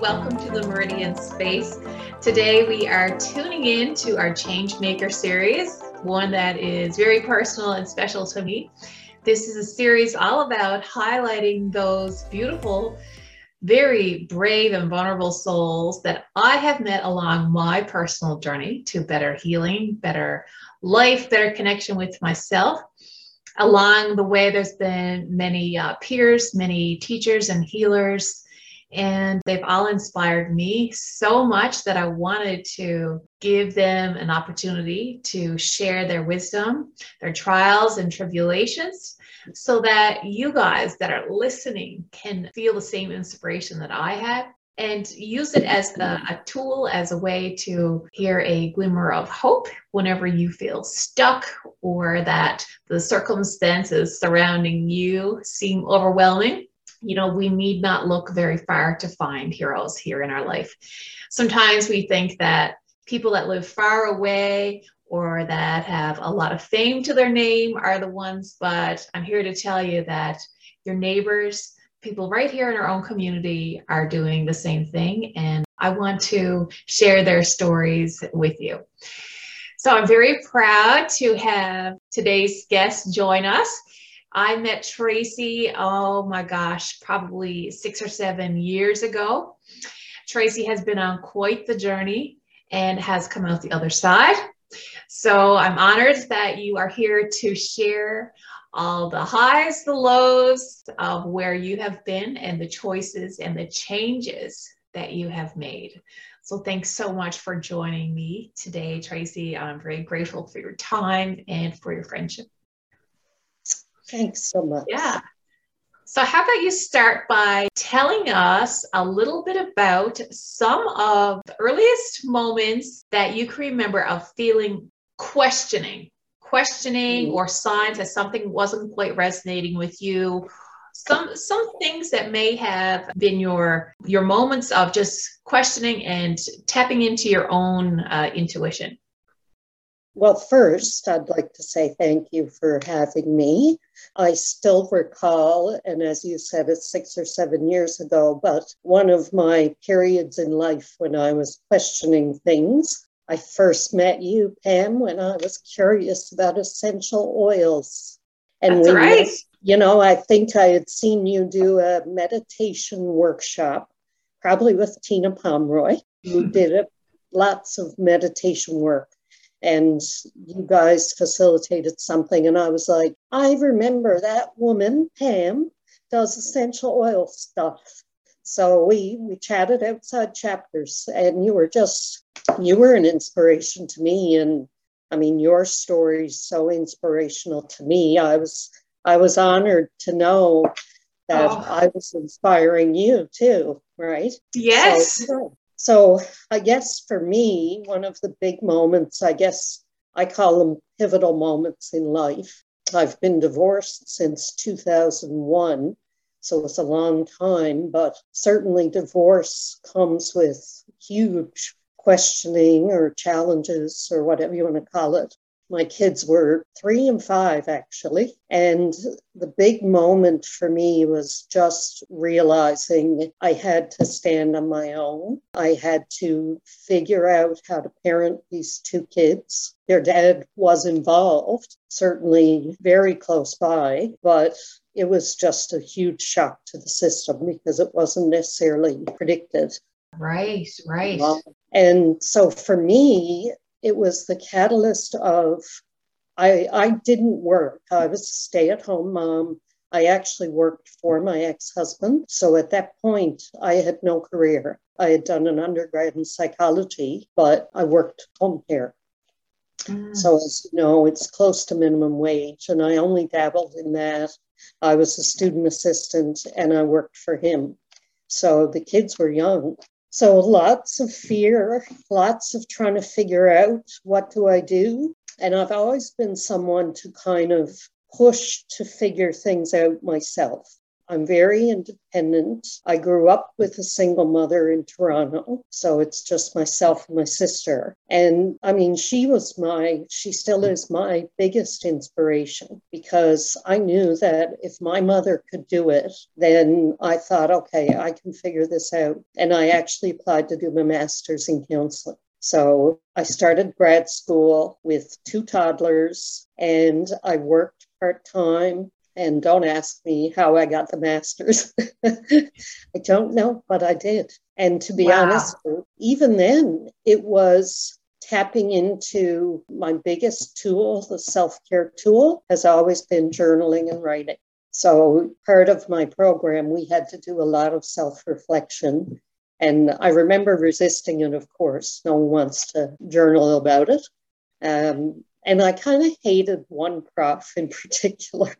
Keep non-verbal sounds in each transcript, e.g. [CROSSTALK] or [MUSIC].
Welcome to the Meridian Space. Today we are tuning in to our Change Maker series, one that is very personal and special to me. This is a series all about highlighting those beautiful, very brave and vulnerable souls that I have met along my personal journey to better healing, better life, better connection with myself along the way, there's been many uh, peers, many teachers and healers, and they've all inspired me so much that I wanted to give them an opportunity to share their wisdom, their trials and tribulations, so that you guys that are listening can feel the same inspiration that I had and use it as a, a, tool, as a way to hear a glimmer of hope whenever you feel stuck or that the circumstances surrounding you seem overwhelming. You know, we need not look very far to find heroes here in our life. Sometimes we think that people that live far away or that have a lot of fame to their name are the ones, but I'm here to tell you that your neighbors, people right here in our own community are doing the same thing. And I want to share their stories with you. So I'm very proud to have today's guest join us. I met Tracy, oh my gosh, probably six or seven years ago. Tracy has been on quite the journey and has come out the other side. So I'm honored that you are here to share all the highs, the lows of where you have been and the choices and the changes that you have made. So thanks so much for joining me today, Tracy. I'm very grateful for your time and for your friendship. Thanks so much. Yeah. So, how about you start by telling us a little bit about some of the earliest moments that you can remember of feeling questioning questioning mm-hmm. or signs that something wasn't quite resonating with you some some things that may have been your your moments of just questioning and tapping into your own uh, intuition well first i'd like to say thank you for having me i still recall and as you said it's six or seven years ago but one of my periods in life when i was questioning things I first met you, Pam, when I was curious about essential oils. And That's we right. Met, you know, I think I had seen you do a meditation workshop, probably with Tina Pomeroy, who hmm. did a, lots of meditation work. And you guys facilitated something. And I was like, I remember that woman, Pam, does essential oil stuff. So we we chatted outside chapters, and you were just you were an inspiration to me. And I mean, your story is so inspirational to me. I was I was honored to know that oh. I was inspiring you too, right? Yes. So, so I guess for me, one of the big moments, I guess I call them pivotal moments in life. I've been divorced since 2001. So it's a long time, but certainly divorce comes with huge questioning or challenges or whatever you want to call it. My kids were three and five, actually. And the big moment for me was just realizing I had to stand on my own. I had to figure out how to parent these two kids. Their dad was involved, certainly very close by, but it was just a huge shock to the system because it wasn't necessarily predicted. Right, right. and so for me, it was the catalyst of I, I didn't work. I was a stay at home mom. I actually worked for my ex husband. So at that point, I had no career. I had done an undergrad in psychology, but I worked home care. Mm. So, as you know, it's close to minimum wage, and I only dabbled in that I was a student assistant and I worked for him. So the kids were young. So lots of fear, lots of trying to figure out what do I do. And I've always been someone to kind of push to figure things out myself. I'm very independent. I grew up with a single mother in Toronto, so it's just myself and my sister. And I mean, she was my, she still is my biggest inspiration because I knew that if my mother could do it, then I thought, okay, I can figure this out. And I actually applied to do my master's in counseling. So I started grad school with two toddlers and I worked part time. And don't ask me how I got the master's. [LAUGHS] I don't know, but I did. And to be wow. honest, even then, it was tapping into my biggest tool, the self care tool, has always been journaling and writing. So, part of my program, we had to do a lot of self reflection. And I remember resisting it, of course. No one wants to journal about it. Um, and I kind of hated one prof in [LAUGHS] particular.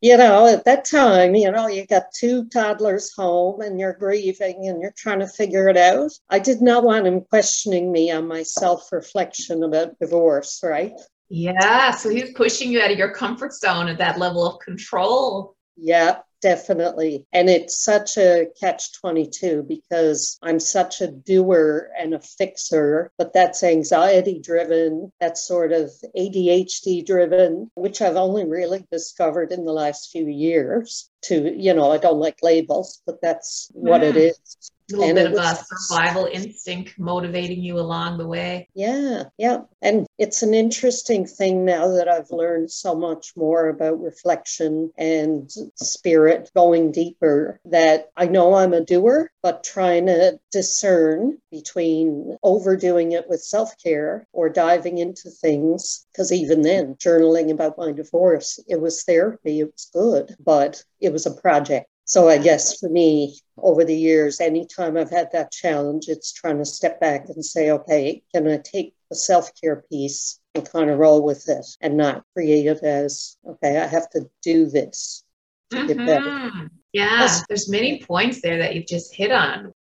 you know, at that time, you know, you got two toddlers home and you're grieving and you're trying to figure it out. I did not want him questioning me on my self reflection about divorce, right? Yeah. So he was pushing you out of your comfort zone at that level of control. Yeah definitely. And it's such a catch 22 because I'm such a doer and a fixer, but that's anxiety driven, that's sort of ADHD driven, which I've only really discovered in the last few years. To, you know, I don't like labels, but that's what mm. it is a little and bit of was, a survival instinct motivating you along the way. Yeah, yeah. And it's an interesting thing now that I've learned so much more about reflection and spirit going deeper that I know I'm a doer, but trying to discern between overdoing it with self care or diving into things. Because even then, journaling about my divorce, it was therapy, it was good, but it was a project. So I guess for me, over the years, anytime I've had that challenge, it's trying to step back and say, okay, can I take the self care piece and kind of roll with it and not create it as, okay, I have to do this to mm-hmm. get better. Mm-hmm. Yeah, there's many points there that you've just hit on.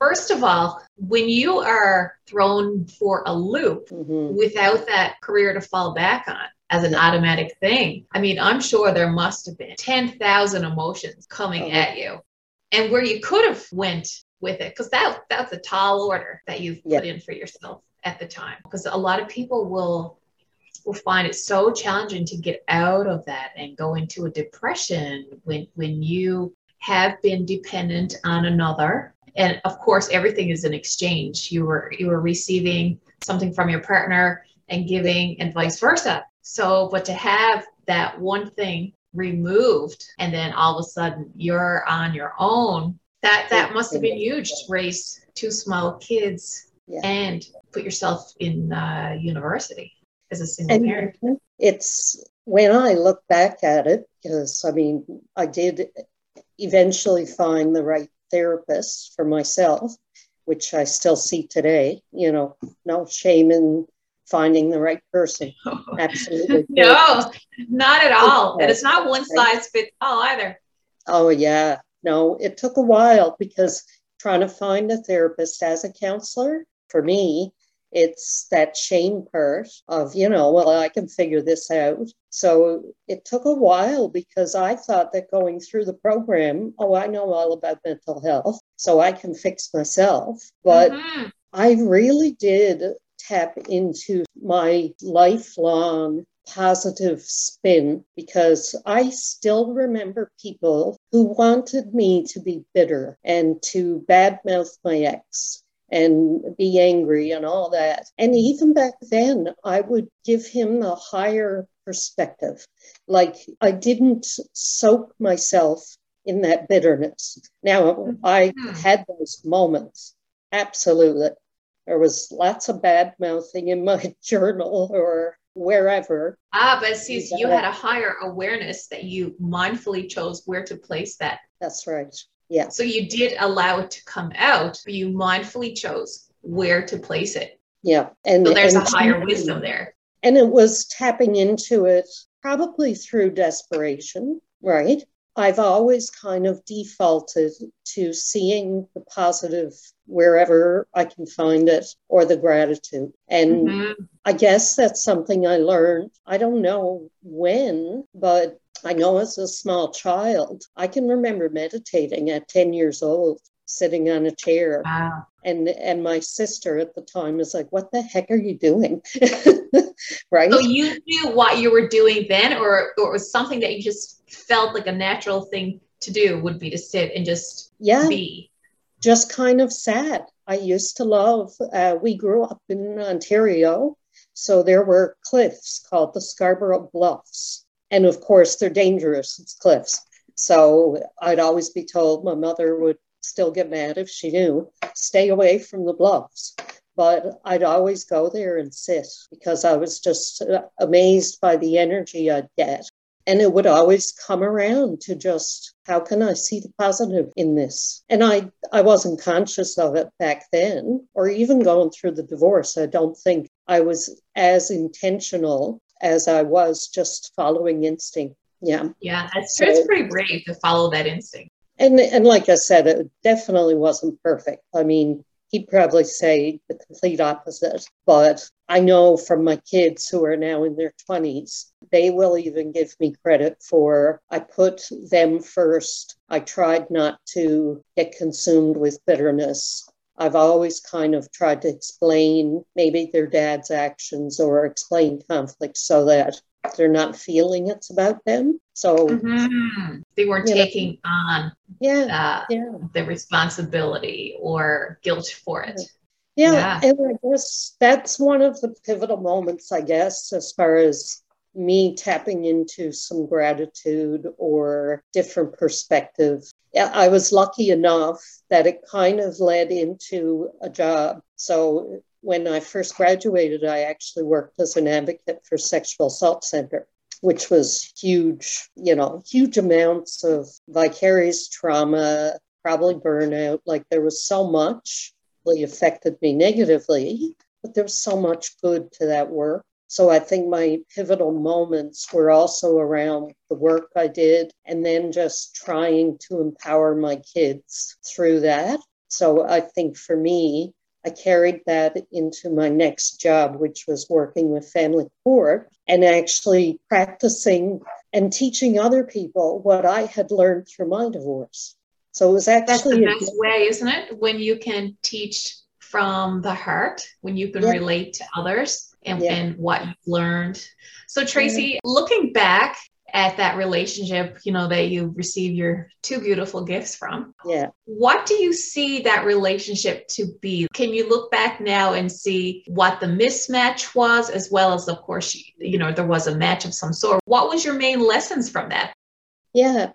First of all, when you are thrown for a loop mm-hmm. without that career to fall back on, as an automatic thing. I mean, I'm sure there must have been 10,000 emotions coming uh-huh. at you. And where you could have went with it because that that's a tall order that you've put in for yourself at the time because a lot of people will will find it so challenging to get out of that and go into a depression when when you have been dependent on another and of course everything is an exchange you were you were receiving something from your partner and giving and vice versa so, but to have that one thing removed and then all of a sudden you're on your own, that that must have been huge to raise two small kids yeah. and put yourself in uh, university as a single and parent. It's when I look back at it, because I mean, I did eventually find the right therapist for myself, which I still see today. You know, no shame in finding the right person. [LAUGHS] Absolutely. [LAUGHS] no, not at all. And it's not one size fits all either. Oh, yeah. No, it took a while because trying to find a therapist as a counselor, for me, it's that shame part of, you know, well, I can figure this out. So it took a while because I thought that going through the program, oh, I know all about mental health, so I can fix myself. But mm-hmm. I really did tap into my lifelong positive spin because I still remember people who wanted me to be bitter and to badmouth my ex and be angry and all that. And even back then, I would give him a higher perspective. Like I didn't soak myself in that bitterness. Now, I hmm. had those moments, absolutely. There was lots of bad mouthing in my [LAUGHS] journal or wherever. Ah, but so you had a higher awareness that you mindfully chose where to place that. That's right. Yeah. So you did allow it to come out, but you mindfully chose where to place it. Yeah. And so there's and a higher wisdom there. And it was tapping into it probably through desperation, right? I've always kind of defaulted to seeing the positive wherever I can find it or the gratitude. And mm-hmm. I guess that's something I learned. I don't know when, but I know as a small child, I can remember meditating at 10 years old, sitting on a chair. Wow. And and my sister at the time was like, What the heck are you doing? [LAUGHS] right. So you knew what you were doing then, or, or it was something that you just felt like a natural thing to do would be to sit and just yeah. be. Just kind of sad. I used to love, uh, we grew up in Ontario. So there were cliffs called the Scarborough Bluffs. And of course, they're dangerous, it's cliffs. So I'd always be told my mother would still get mad if she knew, stay away from the bluffs. But I'd always go there and sit because I was just uh, amazed by the energy I'd get. And it would always come around to just how can I see the positive in this? And I, I wasn't conscious of it back then, or even going through the divorce. I don't think I was as intentional as I was just following instinct. Yeah. Yeah, that's so, it's pretty brave to follow that instinct. And and like I said, it definitely wasn't perfect. I mean, he'd probably say the complete opposite. But I know from my kids who are now in their 20s, they will even give me credit for I put them first. I tried not to get consumed with bitterness. I've always kind of tried to explain maybe their dad's actions or explain conflict so that they're not feeling it's about them. So mm-hmm. they weren't taking know, on yeah, uh, yeah. the responsibility or guilt for it. Yeah. yeah, and I guess that's one of the pivotal moments, I guess, as far as me tapping into some gratitude or different perspective. Yeah, I was lucky enough that it kind of led into a job. So when I first graduated, I actually worked as an advocate for Sexual Assault Center, which was huge, you know, huge amounts of vicarious trauma, probably burnout. Like there was so much really affected me negatively, but there was so much good to that work. So I think my pivotal moments were also around the work I did and then just trying to empower my kids through that. So I think for me, I carried that into my next job, which was working with family court and actually practicing and teaching other people what I had learned through my divorce. So it was actually That's the best way, isn't it? When you can teach from the heart, when you can yeah. relate to others and, yeah. and what you've learned. So, Tracy, looking back at that relationship, you know, that you receive your two beautiful gifts from. Yeah. What do you see that relationship to be? Can you look back now and see what the mismatch was, as well as, of course, you know, there was a match of some sort? What was your main lessons from that? Yeah.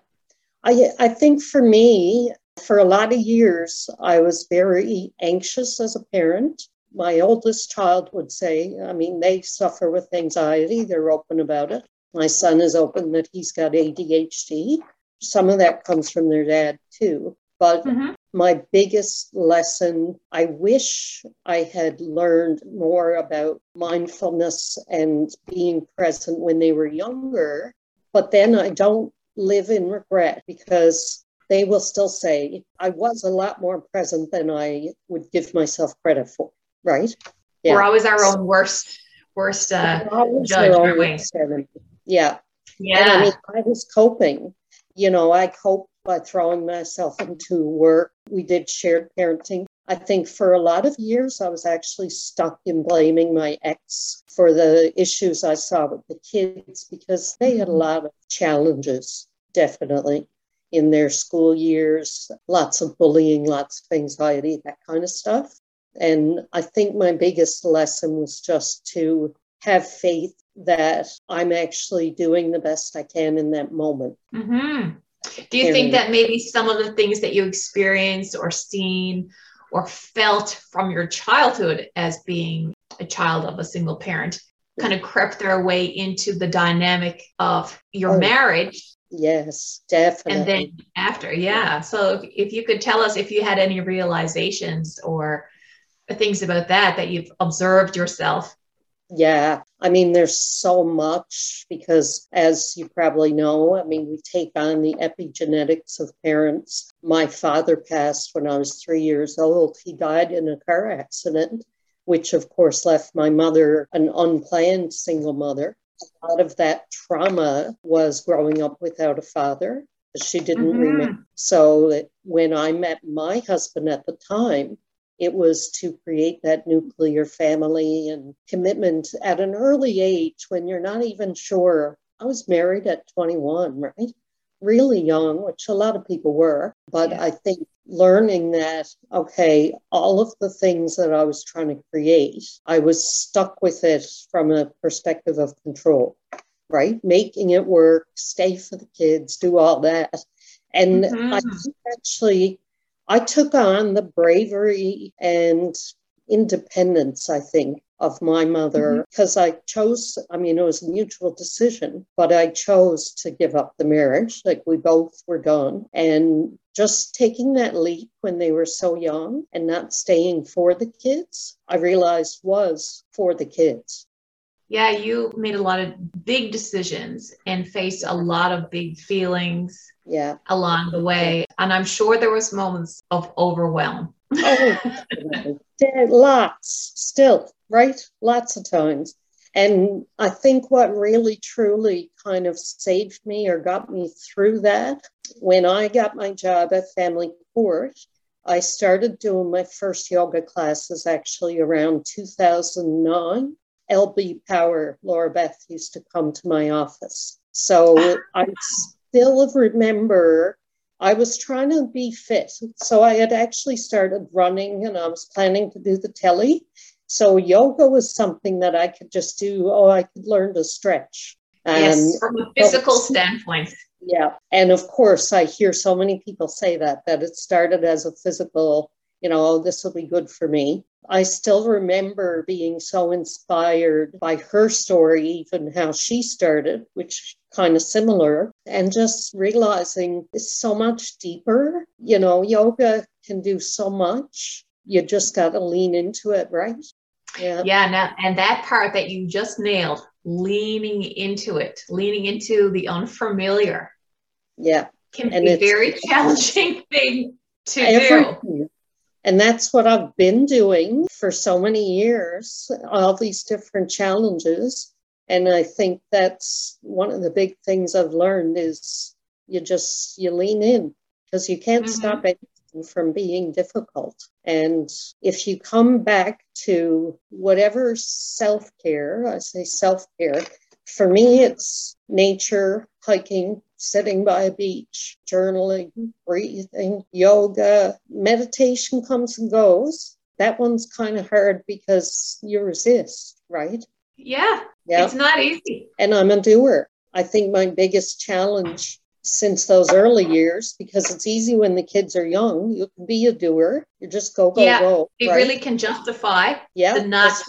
I, I think for me, for a lot of years, I was very anxious as a parent my oldest child would say, I mean, they suffer with anxiety, they're open about it. My son is open that he's got ADHD. Some of that comes from their dad too. But mm-hmm. my biggest lesson, I wish I had learned more about mindfulness and being present when they were younger. But then I don't live in regret because they will still say I was a lot more present than I would give myself credit for right? Yeah. We're always our own worst, worst uh, judge, aren't we? Yeah. Yeah. And I mean, I was coping. You know, I coped by throwing myself into work. We did shared parenting. I think for a lot of years, I was actually stuck in blaming my ex for the issues I saw with the kids because they had a mm-hmm. lot of challenges, definitely, in their school years, lots of bullying, lots of anxiety, that kind of stuff. And I think my biggest lesson was just to have faith that I'm actually doing the best I can in that moment. Mm-hmm. Do you and, think that maybe some of the things that you experienced or seen or felt from your childhood as being a child of a single parent kind of crept their way into the dynamic of your oh, marriage? Yes, definitely. And then after, yeah. So if, if you could tell us if you had any realizations or things about that that you've observed yourself? Yeah, I mean, there's so much because, as you probably know, I mean, we take on the epigenetics of parents. My father passed when I was three years old. He died in a car accident, which, of course, left my mother an unplanned single mother. a lot of that trauma was growing up without a father. She didn't mm-hmm. remember. So when I met my husband at the time, it was to create that nuclear family and commitment at an early age when you're not even sure. I was married at 21, right? Really young, which a lot of people were. But yeah. I think learning that, okay, all of the things that I was trying to create, I was stuck with it from a perspective of control, right? Making it work, stay for the kids, do all that. And mm-hmm. I actually I took on the bravery and independence, I think, of my mother because mm-hmm. I chose, I mean, it was a mutual decision, but I chose to give up the marriage. Like we both were done. And just taking that leap when they were so young and not staying for the kids, I realized was for the kids. Yeah, you made a lot of big decisions and faced a lot of big feelings yeah. along the way. And I'm sure there was moments of overwhelm. oh, [LAUGHS] lots still, right? Lots of times. And I think what really truly kind of saved me or got me through that, when I got my job at Family Court, I started doing my first yoga classes actually around 2009. LB Power, Laura Beth used to come to my office. So [LAUGHS] I still remember I was trying to be fit. So I had actually started running and I was planning to do the telly. So yoga was something that I could just do. Oh, I could learn to stretch. Yes, from a physical standpoint. Yeah. And of course, I hear so many people say that, that it started as a physical, you know, oh, this will be good for me. I still remember being so inspired by her story, even how she started, which kind of similar, and just realizing it's so much deeper. You know, yoga can do so much. You just got to lean into it, right? Yeah. Yeah. Now, and that part that you just nailed, leaning into it, leaning into the unfamiliar. Yeah. Can and be a very [LAUGHS] challenging thing to do. And that's what I've been doing for so many years, all these different challenges. And I think that's one of the big things I've learned is you just you lean in because you can't mm-hmm. stop anything from being difficult. And if you come back to whatever self-care, I say self-care, for me it's nature, hiking, sitting by a beach, journaling, breathing, yoga, meditation comes and goes. That one's kind of hard because you resist, right? Yeah, yeah. It's not easy. And I'm a doer. I think my biggest challenge since those early years, because it's easy when the kids are young, you can be a doer. You just go, go, yeah, go. It right? really can justify yeah, the not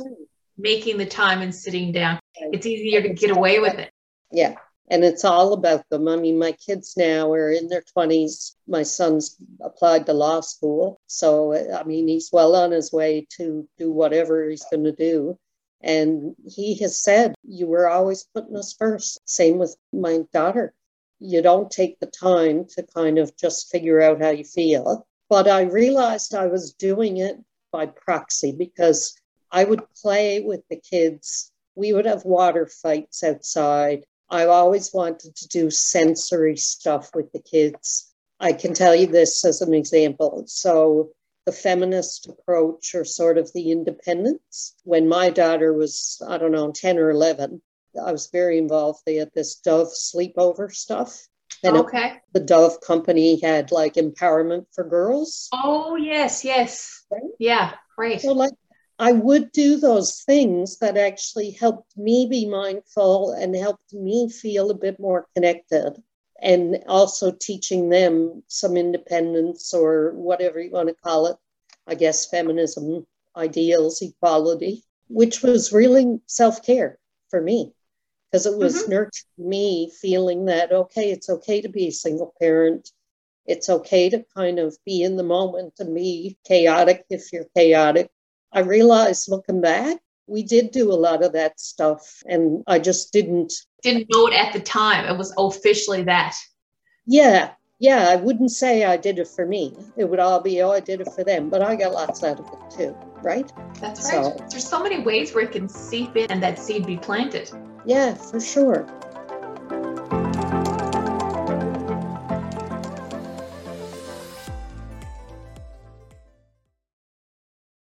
making the time and sitting down. It's easier to get away with it. Yeah and it's all about them. I mean, my kids now are in their 20s. My son's applied to law school. So, I mean, he's well on his way to do whatever he's going to do. And he has said, You were always putting us first. Same with my daughter. You don't take the time to kind of just figure out how you feel. But I realized I was doing it by proxy because I would play with the kids. We would have water fights outside I always wanted to do sensory stuff with the kids. I can tell you this as an example. So, the feminist approach or sort of the independence. When my daughter was, I don't know, 10 or 11, I was very involved. They had this Dove sleepover stuff. And okay. It, the Dove company had like empowerment for girls. Oh, yes, yes. Right? Yeah, great. So, like, I would do those things that actually helped me be mindful and helped me feel a bit more connected. And also teaching them some independence or whatever you want to call it. I guess feminism, ideals, equality, which was really self care for me because it was mm-hmm. nurturing me feeling that, okay, it's okay to be a single parent. It's okay to kind of be in the moment and be chaotic if you're chaotic I realized looking back, we did do a lot of that stuff, and I just didn't didn't know it at the time. It was officially that. Yeah, yeah. I wouldn't say I did it for me. It would all be, oh, I did it for them, but I got lots out of it too, right? That's right. So, There's so many ways where it can seep in and that seed be planted. Yeah, for sure.